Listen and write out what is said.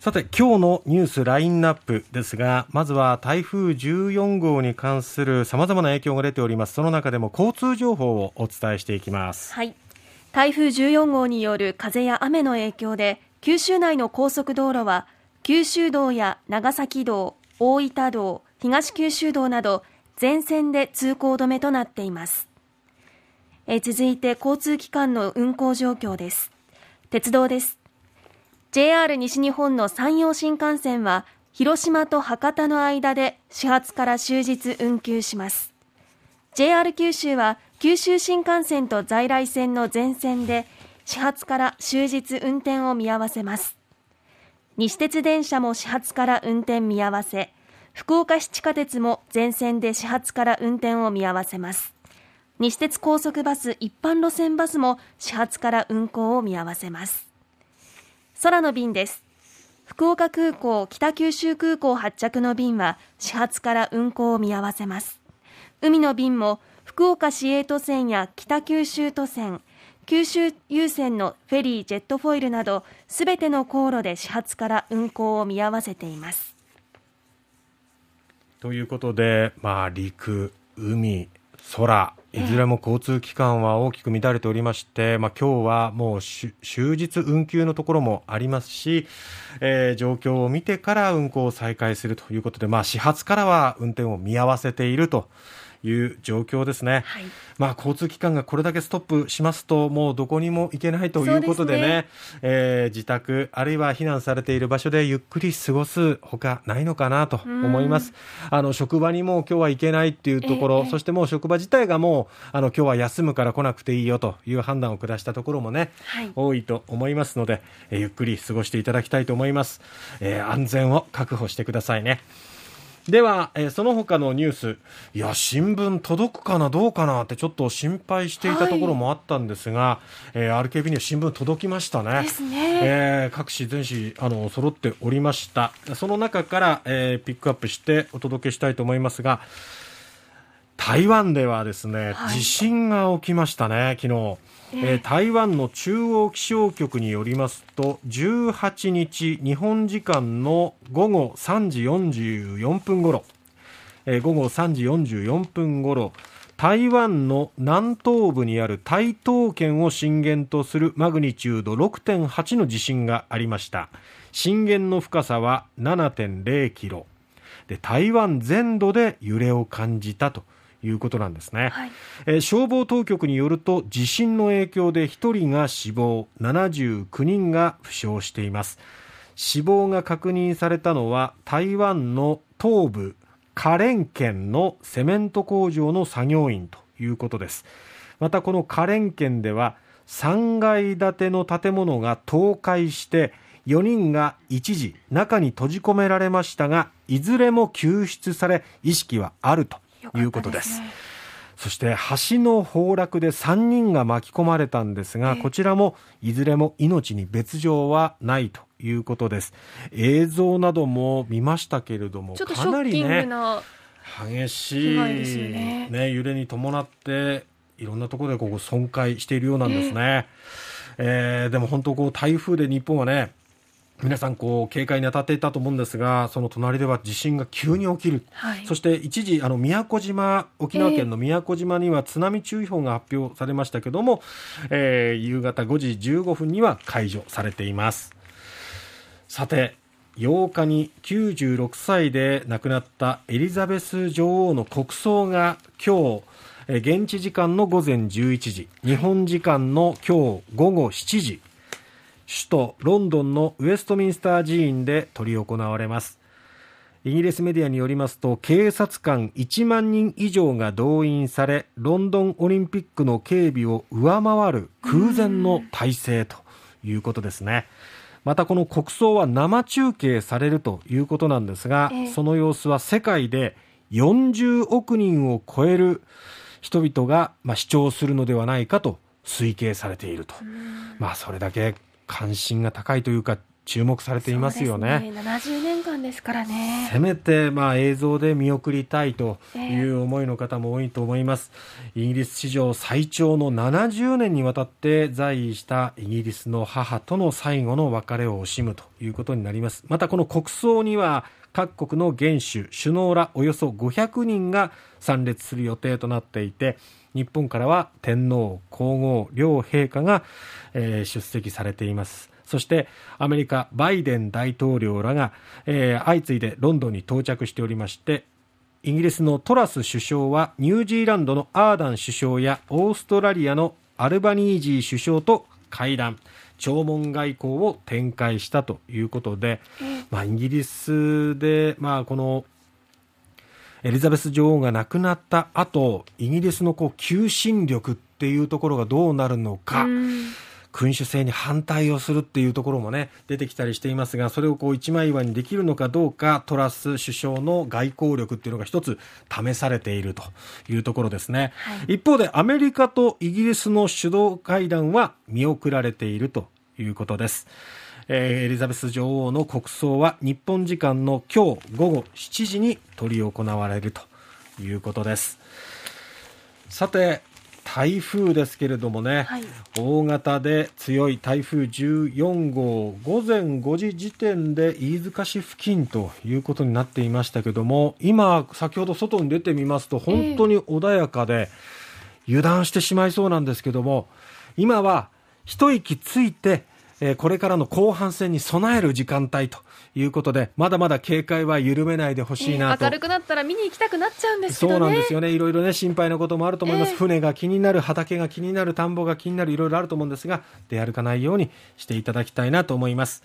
さて今日のニュースラインナップですがまずは台風14号に関するさまざまな影響が出ております。その中でも交通情報をお伝えしていきます。はい。台風14号による風や雨の影響で九州内の高速道路は九州道や長崎道大分道東九州道など全線で通行止めとなっています。え続いて交通機関の運行状況です。鉄道です。JR 西日本の山陽新幹線は広島と博多の間で始発から終日運休します。JR 九州は九州新幹線と在来線の全線で始発から終日運転を見合わせます。西鉄電車も始発から運転見合わせ福岡市地下鉄も全線で始発から運転を見合わせます。西鉄高速バス一般路線バスも始発から運行を見合わせます。空の便です。福岡空港北九州空港発着の便は始発から運航を見合わせます。海の便も福岡市営都線や北九州都線九州優先のフェリージェットフォイルなどすべての航路で始発から運航を見合わせています。ということで、まあ、陸、海、空いずれも交通機関は大きく乱れておりまして、まあ、今日はもう終日運休のところもありますし、えー、状況を見てから運行を再開するということで、まあ、始発からは運転を見合わせているという状況ですね、はい、まあ、交通機関がこれだけストップしますともうどこにも行けないということでね。で、ね、えー、自宅あるいは避難されている場所でゆっくり過ごすほかないのかなと思います。あの職場にも今日は行けないっていうところ、えー、そしてもう職場自体がもうあの今日は休むから来なくていいよという判断を下したところもね、はい、多いと思いますので、えー、ゆっくり過ごしていただきたいと思います、えー、安全を確保してくださいねでは、えー、その他のニュース、いや、新聞届くかな、どうかなってちょっと心配していたところもあったんですが、はい、えー、RKB には新聞届きましたね。ですね。えー、各紙全紙、あの、揃っておりました。その中から、えー、ピックアップしてお届けしたいと思いますが、台湾ではですね、はい、地震が起きましたね、昨日。えー、台湾の中央気象局によりますと18日日本時間の午後3時44分ごろ、えー、午後3時44分ごろ台湾の南東部にある台東県を震源とするマグニチュード6.8の地震がありました。震源の深さは7.0キロ。で台湾全土で揺れを感じたということなんですね、はい、えー、消防当局によると地震の影響で1人が死亡79人が負傷しています。死亡が確認されたのは台湾の東部花蓮県のセメント工場の作業員ということです。またこの花蓮県では3階建ての建物が倒壊して4人が一時中に閉じ込められましたがいずれも救出され意識はあるということです。そして橋の崩落で3人が巻き込まれたんですが、こちらもいずれも命に別状はないということです。映像なども見ましたけれども、かなりね、激しい、ね、ね、揺れに伴って、いろんなところでここ損壊しているようなんですね。えー、えー、でも本当こう台風で日本はね、皆さんこう警戒に当たっていたと思うんですがその隣では地震が急に起きる、はい、そして一時あの宮古島沖縄県の宮古島には津波注意報が発表されましたけども、えー、夕方5時15分には解除されています。さて8日に96歳で亡くなったエリザベス女王の国葬が今日現地時間の午前11時日本時間の今日午後7時首都ロンドンのウェストミンスター寺院で執り行われます。イギリスメディアによりますと警察官1万人以上が動員されロンドンオリンピックの警備を上回る空前の体制ということですね。またこの国葬は生中継されるということなんですが、その様子は世界で40億人を超える人々が、まあ、視聴するのではないかと推計されていると、まあ、それだけ関心が高いというか注目されていますよね。ね70年間ですからね。せめてまあ映像で見送りたいという思いの方も多いと思います。えー、イギリス史上最長の70年にわたって在位したイギリスの母との最後の別れを惜しむということになります。またこの国葬には各国の元首、首脳らおよそ500人が参列する予定となっていて、日本からは天皇皇后両陛下が、えー、出席されています。そしてアメリカバイデン大統領らが、えー、相次いでロンドンに到着しておりましてイギリスのトラス首相はニュージーランドのアーダン首相やオーストラリアのアルバニージー首相と会談。弔問外交を展開したということで、まあ、イギリスで、まあ、このエリザベス女王が亡くなった後イギリスのこう求心力っていうところがどうなるのか。君主制に反対をするっていうところもね出てきたりしていますがそれをこう一枚岩にできるのかどうかトラス首相の外交力っていうのが一つ試されているというところですね、はい、一方でアメリカとイギリスの首脳会談は見送られているということです。えー、エリザベス女王の国葬は日本時間の今日午後7時に執り行われるということです。さて台風ですけれどもね、はい、大型で強い台風14号午前5時時点で飯塚市付近ということになっていましたけども今先ほど外に出てみますと本当に穏やかで油断してしまいそうなんですけども今は一息ついてえー、これからの後半戦に備える時間帯ということで、まだまだ警戒は緩めないでほしいなと、えー、明るくなったら見に行きたくなっちゃうんですね、そうなんですよね、いろいろね、心配なこともあると思います、えー、船が気になる、畑が気になる、田んぼが気になる、いろいろあると思うんですが、出歩かないようにしていただきたいなと思います。